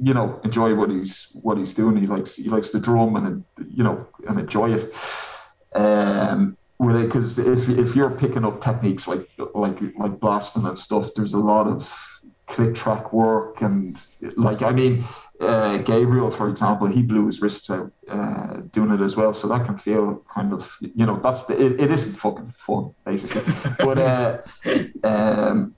you know, enjoy what he's what he's doing. He likes he likes the drum and you know and enjoy it. Um, with it because if if you're picking up techniques like like like blasting and stuff, there's a lot of click track work and like I mean uh, Gabriel for example he blew his wrists out uh, doing it as well so that can feel kind of you know that's the it, it isn't fucking fun basically. But uh, um,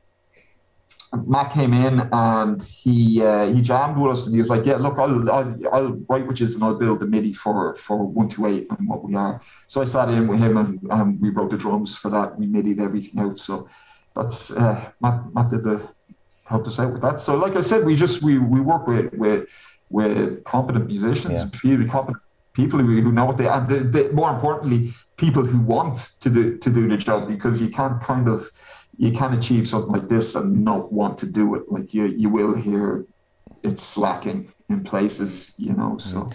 Matt came in and he uh, he jammed with us and he was like, "Yeah, look, I'll, I'll I'll write witches and I'll build the MIDI for for one two eight and what we are." So I sat in with him and um, we wrote the drums for that. We MIDI'd everything out. So that's uh, Matt Matt did the helped us out with that. So like I said, we just we we work with with with competent musicians, yeah. competent people who, who know what they and the, the, more importantly, people who want to do to do the job because you can't kind of you can achieve something like this and not want to do it. Like you, you will hear it's slacking in places, you know. So,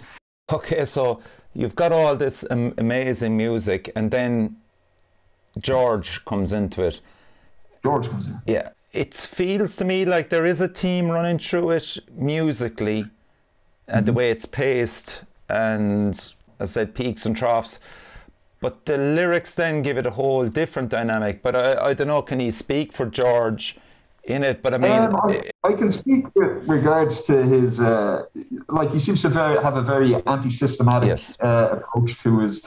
okay, so you've got all this amazing music, and then George comes into it. George comes in. Yeah, it feels to me like there is a team running through it musically, and mm-hmm. the way it's paced, and as I said, peaks and troughs. But the lyrics then give it a whole different dynamic. But I, I don't know, can he speak for George in it? But I mean, um, I, I, can speak with regards to his, uh, like he seems to very, have a very anti-systematic yes. uh, approach to his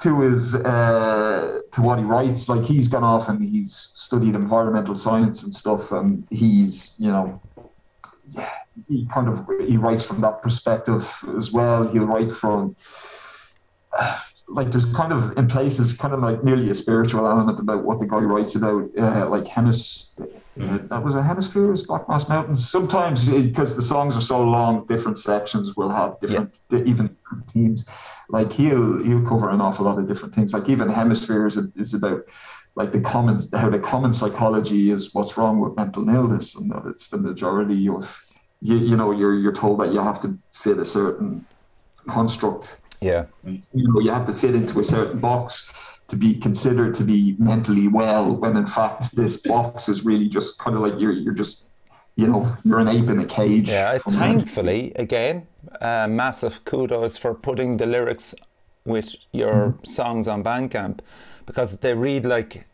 to his uh, to what he writes. Like he's gone off and he's studied environmental science and stuff, and he's you know he kind of he writes from that perspective as well. He'll write from like there's kind of in places kind of like nearly a spiritual element about what the guy writes about uh, like hemis uh, that was a hemispheres black mass mountains. Sometimes because the songs are so long different sections will have different yeah. even different themes. Like he'll he'll cover an awful lot of different things. Like even hemispheres is about like the common how the common psychology is what's wrong with mental illness and that it's the majority of you, you know you're you're told that you have to fit a certain construct yeah. You know, you have to fit into a certain box to be considered to be mentally well, when in fact this box is really just kind of like you're you're just you know you're an ape in a cage. Yeah. Thankfully, that. again, uh, massive kudos for putting the lyrics with your mm-hmm. songs on Bandcamp because they read like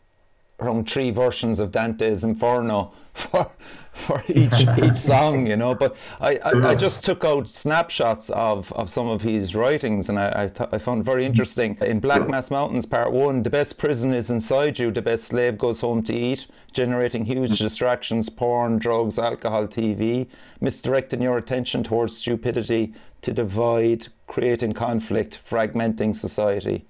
around three versions of Dante's Inferno for for each each song, you know. But I, I, I, just took out snapshots of, of some of his writings, and I I, th- I found very interesting. In Black Mass Mountains, Part One, the best prison is inside you. The best slave goes home to eat, generating huge distractions: porn, drugs, alcohol, TV, misdirecting your attention towards stupidity to divide, creating conflict, fragmenting society.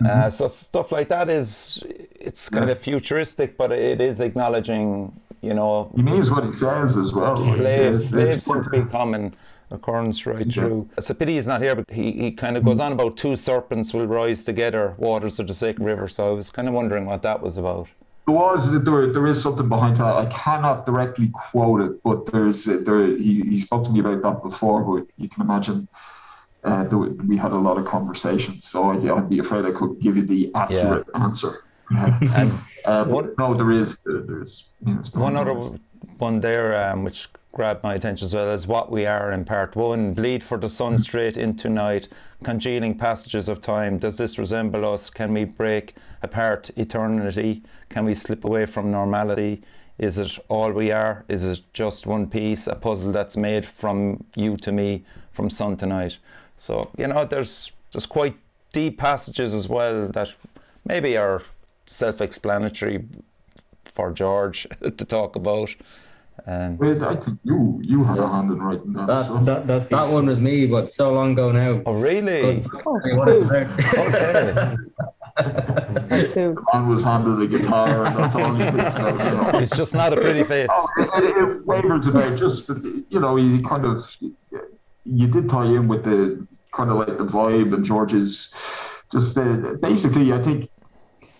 Mm-hmm. Uh, so stuff like that is it's kind yeah. of futuristic, but it is acknowledging you know. He means what he says as well. Slaves, slaves seem to be common occurrence right yeah. through. It's a pity he's not here, but he, he kind of goes on about two serpents will rise together, waters of the sacred river. So I was kind of wondering what that was about. There was there, there is something behind that. I cannot directly quote it, but there's there he, he spoke to me about that before. But you can imagine uh, we had a lot of conversations, so yeah, I, would be afraid I couldn't give you the accurate yeah. answer. and uh, no, there is there is you know, one other one there um, which grabbed my attention as well is what we are in part one. Bleed for the sun straight into night, congealing passages of time. Does this resemble us? Can we break apart eternity? Can we slip away from normality? Is it all we are? Is it just one piece, a puzzle that's made from you to me, from sun to night? So you know, there's there's quite deep passages as well that maybe are self-explanatory for George to talk about. Um, Wait, I think you you had a hand in writing that. That, well. that, that, that one was me, but so long ago now. Oh, really? Oh, okay. the man was handed a guitar, and that's all he thinks about. You know. It's just not a pretty face. Oh, it, it, it wavers about just you know he kind of you did tie in with the kind of like the vibe and George's just uh, basically I think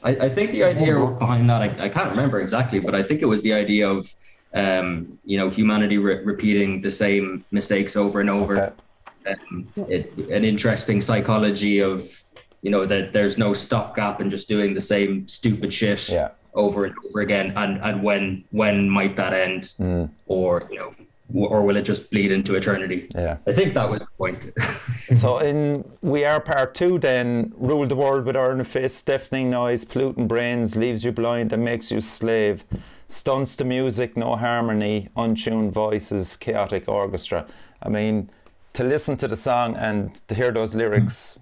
I, I think the idea behind that, I, I can't remember exactly, but I think it was the idea of, um, you know, humanity re- repeating the same mistakes over and over. Okay. Um, it, an interesting psychology of, you know, that there's no stopgap and just doing the same stupid shit yeah. over and over again. And, and when, when might that end? Mm. Or, you know, or will it just bleed into eternity? Yeah. I think that was the point. so in We Are Part 2 then, rule the world with iron fist, deafening noise, polluting brains, leaves you blind and makes you slave. stunts to music, no harmony, untuned voices, chaotic orchestra. I mean, to listen to the song and to hear those lyrics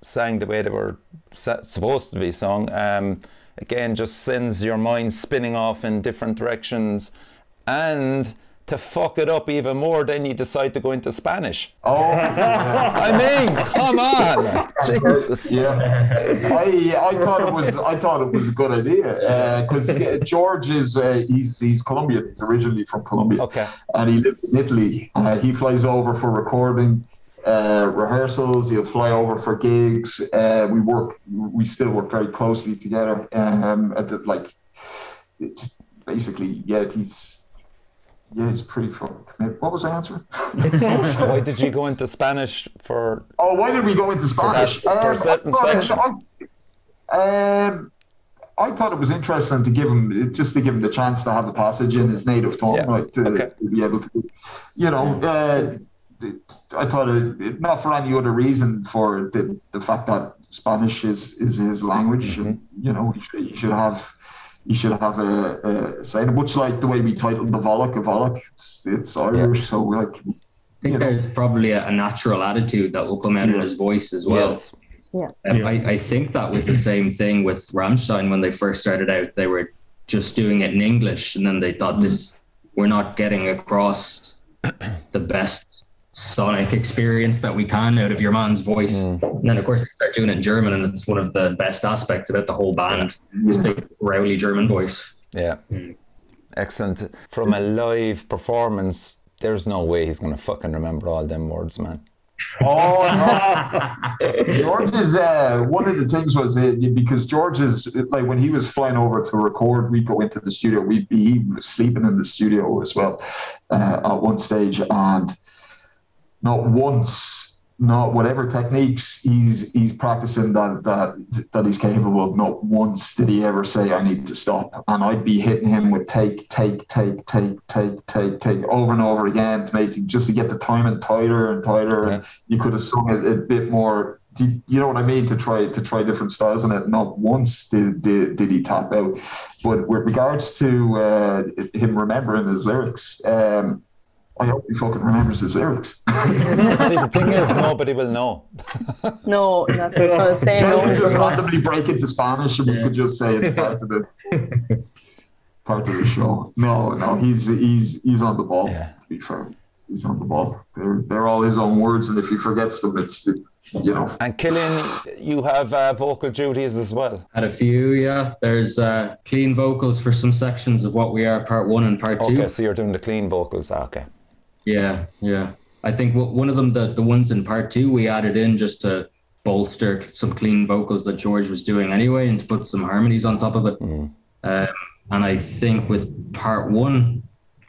sang the way they were supposed to be sung, um, again, just sends your mind spinning off in different directions. And to fuck it up even more, then you decide to go into Spanish. Oh, I mean, come on, Jesus. yeah. I I thought it was I thought it was a good idea because George is uh, he's he's Colombian. He's originally from Colombia. Okay. And he lived in Italy. Uh, he flies over for recording. Uh, rehearsals, he'll fly over for gigs. Uh, we work, we still work very closely together. Um, at the, like, basically, yeah, he's yeah, it's pretty fun. What was the answer? why did you go into Spanish for? Oh, why did we go into Spanish? For, that, for a certain section. um, I thought it was interesting to give him just to give him the chance to have a passage in his native tongue, Yeah. like to, Okay. to be able to, you know. Uh, I thought it, not for any other reason for the, the fact that Spanish is, is his language. Mm-hmm. And, you know, he should, he should have he should have a, a say, much like the way we titled the Volok, a Volok. It's it's Irish, so like I think You know. there's probably a, a natural attitude that will come out in his voice as well. Yes. Um, Yeah. I, I think that was the same thing with Rammstein when they first started out. They were just doing it in English, and then they thought this we're not getting across the best sonic experience that we can out of your man's voice. And then of course they start doing it in German, and it's one of the best aspects about the whole band. This big growly German voice. Yeah. Excellent. From a live performance, there's no way he's going to fucking remember all them words, man. Oh no! George is uh, one of the things was uh, because George is like when he was flying over to record, we go into the studio. We he was sleeping in the studio as well uh, at one stage, and not once, not whatever techniques he's he's practicing that that that he's capable of. Not once did he ever say, "I need to stop." And I'd be hitting him with take, take, take, take, take, take, take over and over again to make just to get the timing tighter and tighter. Yeah. And you could have sung it a bit more. You know what I mean? To try to try different styles on it. Not once did did, did he tap out. But with regards to uh, him remembering his lyrics, um, I hope he fucking remembers his lyrics. See, the thing is, nobody will know. No, that's what I was going to say. No, we just gonna- randomly break into Spanish and we could just say it's part of the part of the show. No, no, he's he's he's on the ball. Yeah. To be fair, he's on the ball. They're they're all his own words, and if he forgets them, it's the, you know. And Killian, you have uh, vocal duties as well. Had a few, yeah. There's uh, clean vocals for some sections of what we are, part one and part two. Okay, so you're doing the clean vocals. Ah, Okay. Yeah, yeah. I think w- one of them, the the ones in part two, we added in just to bolster some clean vocals that George was doing anyway, and to put some harmonies on top of it. Um, and I think with part one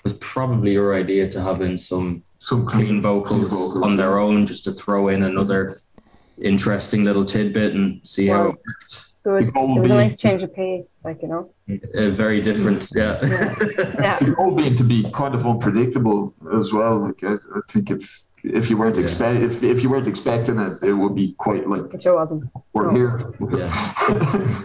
was probably your idea to have in some Some clean vocals, vocals, on their own, just to throw in another interesting little tidbit and see how was. It's good. The It was a nice change of pace, like you know. uh, very different. Yeah. Yeah. The goal being to be kind of unpredictable as well. Like I, I think if if you weren't Yeah. expect if, if you weren't expecting it, it would be quite like But Joe wasn't. we're No. here. Yeah.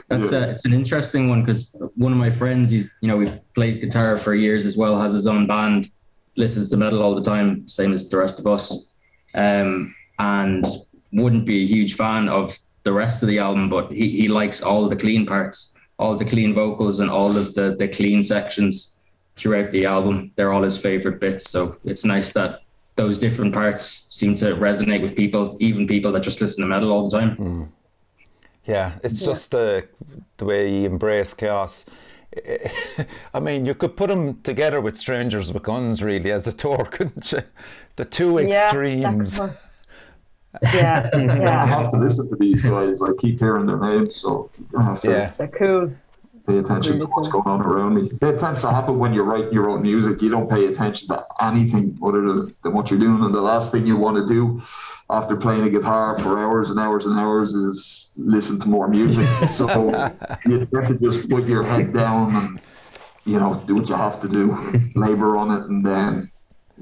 That's uh, it's an interesting one because one of my friends, he's you know he plays guitar for years as well, has his own band, listens to metal all the time, same as the rest of us, um, and wouldn't be a huge fan of the rest of the album, but he, he likes all the clean parts, all the clean vocals, and all of the the clean sections throughout the album. They're all his favorite bits, so it's nice that those different parts seem to resonate with people, even people that just listen to metal all the time. Mm. Yeah, it's Yeah. just the the way he embrace chaos. I mean, you could put them together with Strangers with Guns, really, as a tour, couldn't you? The two extremes. could work. Yeah, I have to listen to these guys. I keep hearing their names, so I have to Yeah, they're cool. pay attention to what's going on around me. It tends to happen when you write your own music. You don't pay attention to anything other than, than what you're doing. And the last thing you want to do after playing a guitar for hours and hours and hours is listen to more music. So you have to just put your head down and, you know, do what you have to do, labor on it, and then,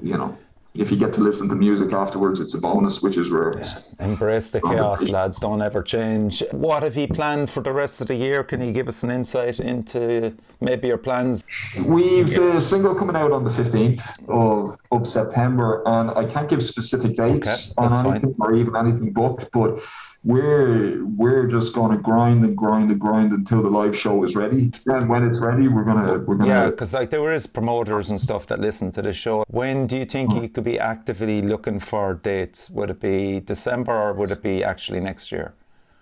you know, if you get to listen to music afterwards, it's a bonus, which is rare. Embrace the chaos, lads. Don't ever change. What have you planned for the rest of the year? Can you give us an insight into maybe your plans? We've the single coming out on the 15th of, of September, and I can't give specific dates Okay, on fine. anything or even anything booked, but we're we're just going to grind and grind and grind until the live show is ready. And when it's ready, we're gonna we're gonna Yeah, because like there is promoters and stuff that listen to the show. When do you think you could be actively looking for dates? Would it be December or would it be actually next year?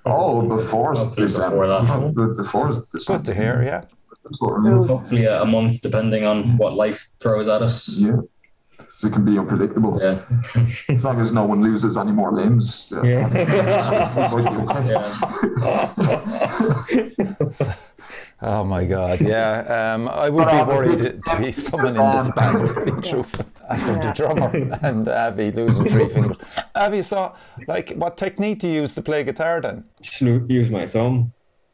oh before Hopefully December. before that. Be- Before December. Good to hear. Yeah. That's what I mean. Hopefully a, a month, depending on what life throws at us. Yeah. So it can be unpredictable. Yeah. As long as no one loses any more limbs. Yeah. yeah. Oh my God. Yeah. Um, I would But, be uh, worried it's- to be someone in this band to be truthful after the drummer and Avi losing three fingers. Avi, so like, what technique do you use to play guitar then? Just use my thumb,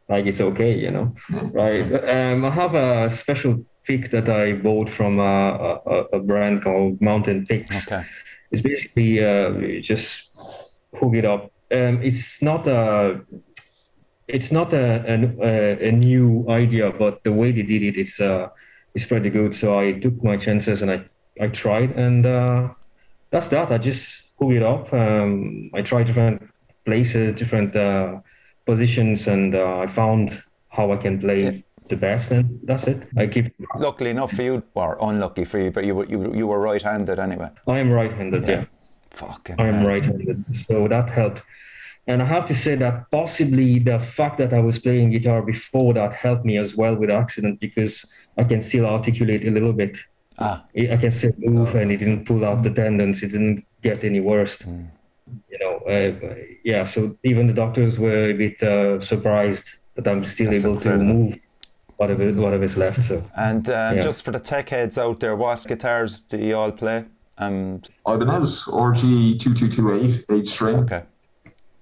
like it's okay, you know. Right. Um, I have a special pick that I bought from a, a, a brand called Mountain Picks. Okay. It's basically uh, just hook it up. Um, it's not a it's not a, a, a new idea, but the way they did it, it's uh, it's pretty good. So I took my chances and I, I tried, and uh, that's that. I just hook it up. Um, I tried different places, different uh, positions, and uh, I found how I can play. The best, and that's it. I keep. Luckily enough for you, or unlucky for you, but you were you, you were right-handed anyway. I am right-handed. yeah. Fucking. I'm hell. right-handed, so that helped. And I have to say that possibly the fact that I was playing guitar before that helped me as well with accident because I can still articulate a little bit. Ah. I I can still move, and it didn't pull out the tendons. It didn't get any worse. You know, uh, yeah. So even the doctors were a bit uh, surprised that I'm still That's able to incredible. move whatever whatever's left. So And uh, Yeah. just for the tech heads out there, what guitars do you all play? Um, Ibanez, RG two two two eight, eight string. okay.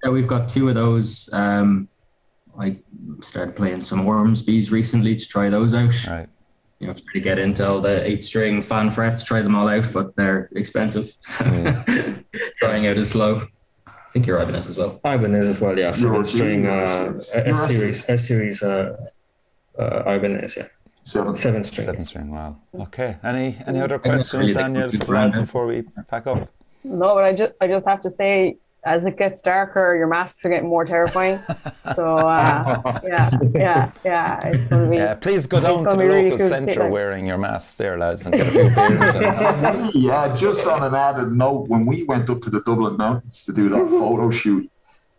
Yeah, we've got two of those. Um, I started playing some Ormsby's recently to try those out. Right. You know, try to get into all the eight string fan frets, try them all out, but they're expensive. So trying out is slow. I think you're Ibanez as well. Ibanez as well, yeah. So You're- string, uh, S-series. S series, S series, uh, uh, Ibanez, yeah. Seven. Seven string. Seven string. Wow. Okay. Any any other questions, Danielle, for the lads before we pack up? No, but I just I just have to say, as it gets darker, your masks are getting more terrifying. So uh, yeah, yeah, yeah, it's gonna be. Yeah. Please go down to gonna the be really local good centre that. wearing your mask there, lads, and get a few beers. And, Yeah, just on an added note, when we went up to the Dublin Mountains to do that photo shoot,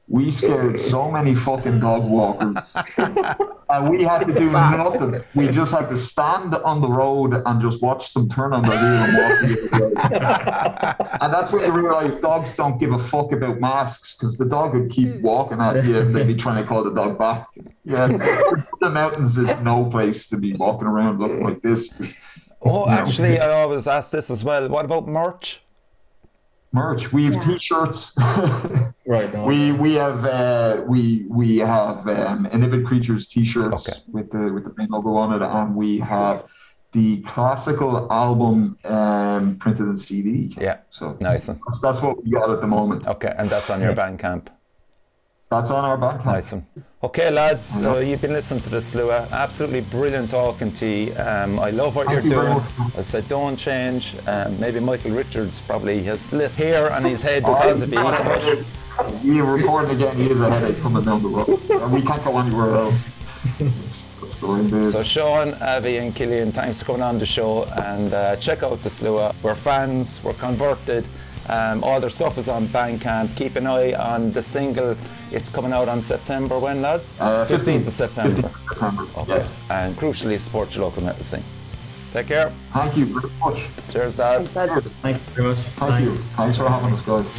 we scared so many fucking dog walkers. and we had to do nothing. We just had to stand on the road and just watch them turn on their wheel and walk the. And that's when you realize dogs don't give a fuck about masks because the dog would keep walking at you and they'd be trying to call the dog back. Yeah, the mountains is no place to be walking around looking like this. oh, actually, I always ask this as well. What about merch? Merch, we have Yeah. t-shirts. Right now. We we have uh, we we have um, Enivid Creatures T-shirts Okay. with the with the paint logo on it, and we have the classical album um, printed in CD. Yeah. So Nice that's, that's what we got at the moment. Okay, and that's on your Bandcamp. That's on our back. Nice one. Okay, lads, uh, you've been listening to the Sluagh. Absolutely brilliant talking to you. Um, I love what Thank you're you doing. I said, don't change. Um, maybe Michael Richards probably has less hair on his head because of you. But We recording again. He has a headache coming down the road, and we can't go anywhere else. That's, that's the way. So Sean, Avi and Killian, thanks for coming on the show and uh, check out the Sluagh. We're fans, we're converted. Um, all their stuff is on Bandcamp. Keep an eye on the single. It's coming out on September. When, lads? Uh, 15th of September. 15th of September. Okay. Yes. And crucially, support your local metal scene. Take care. Thank you very much. Cheers, lads. That's Thank you very much. Thank you. Thanks for having us, guys.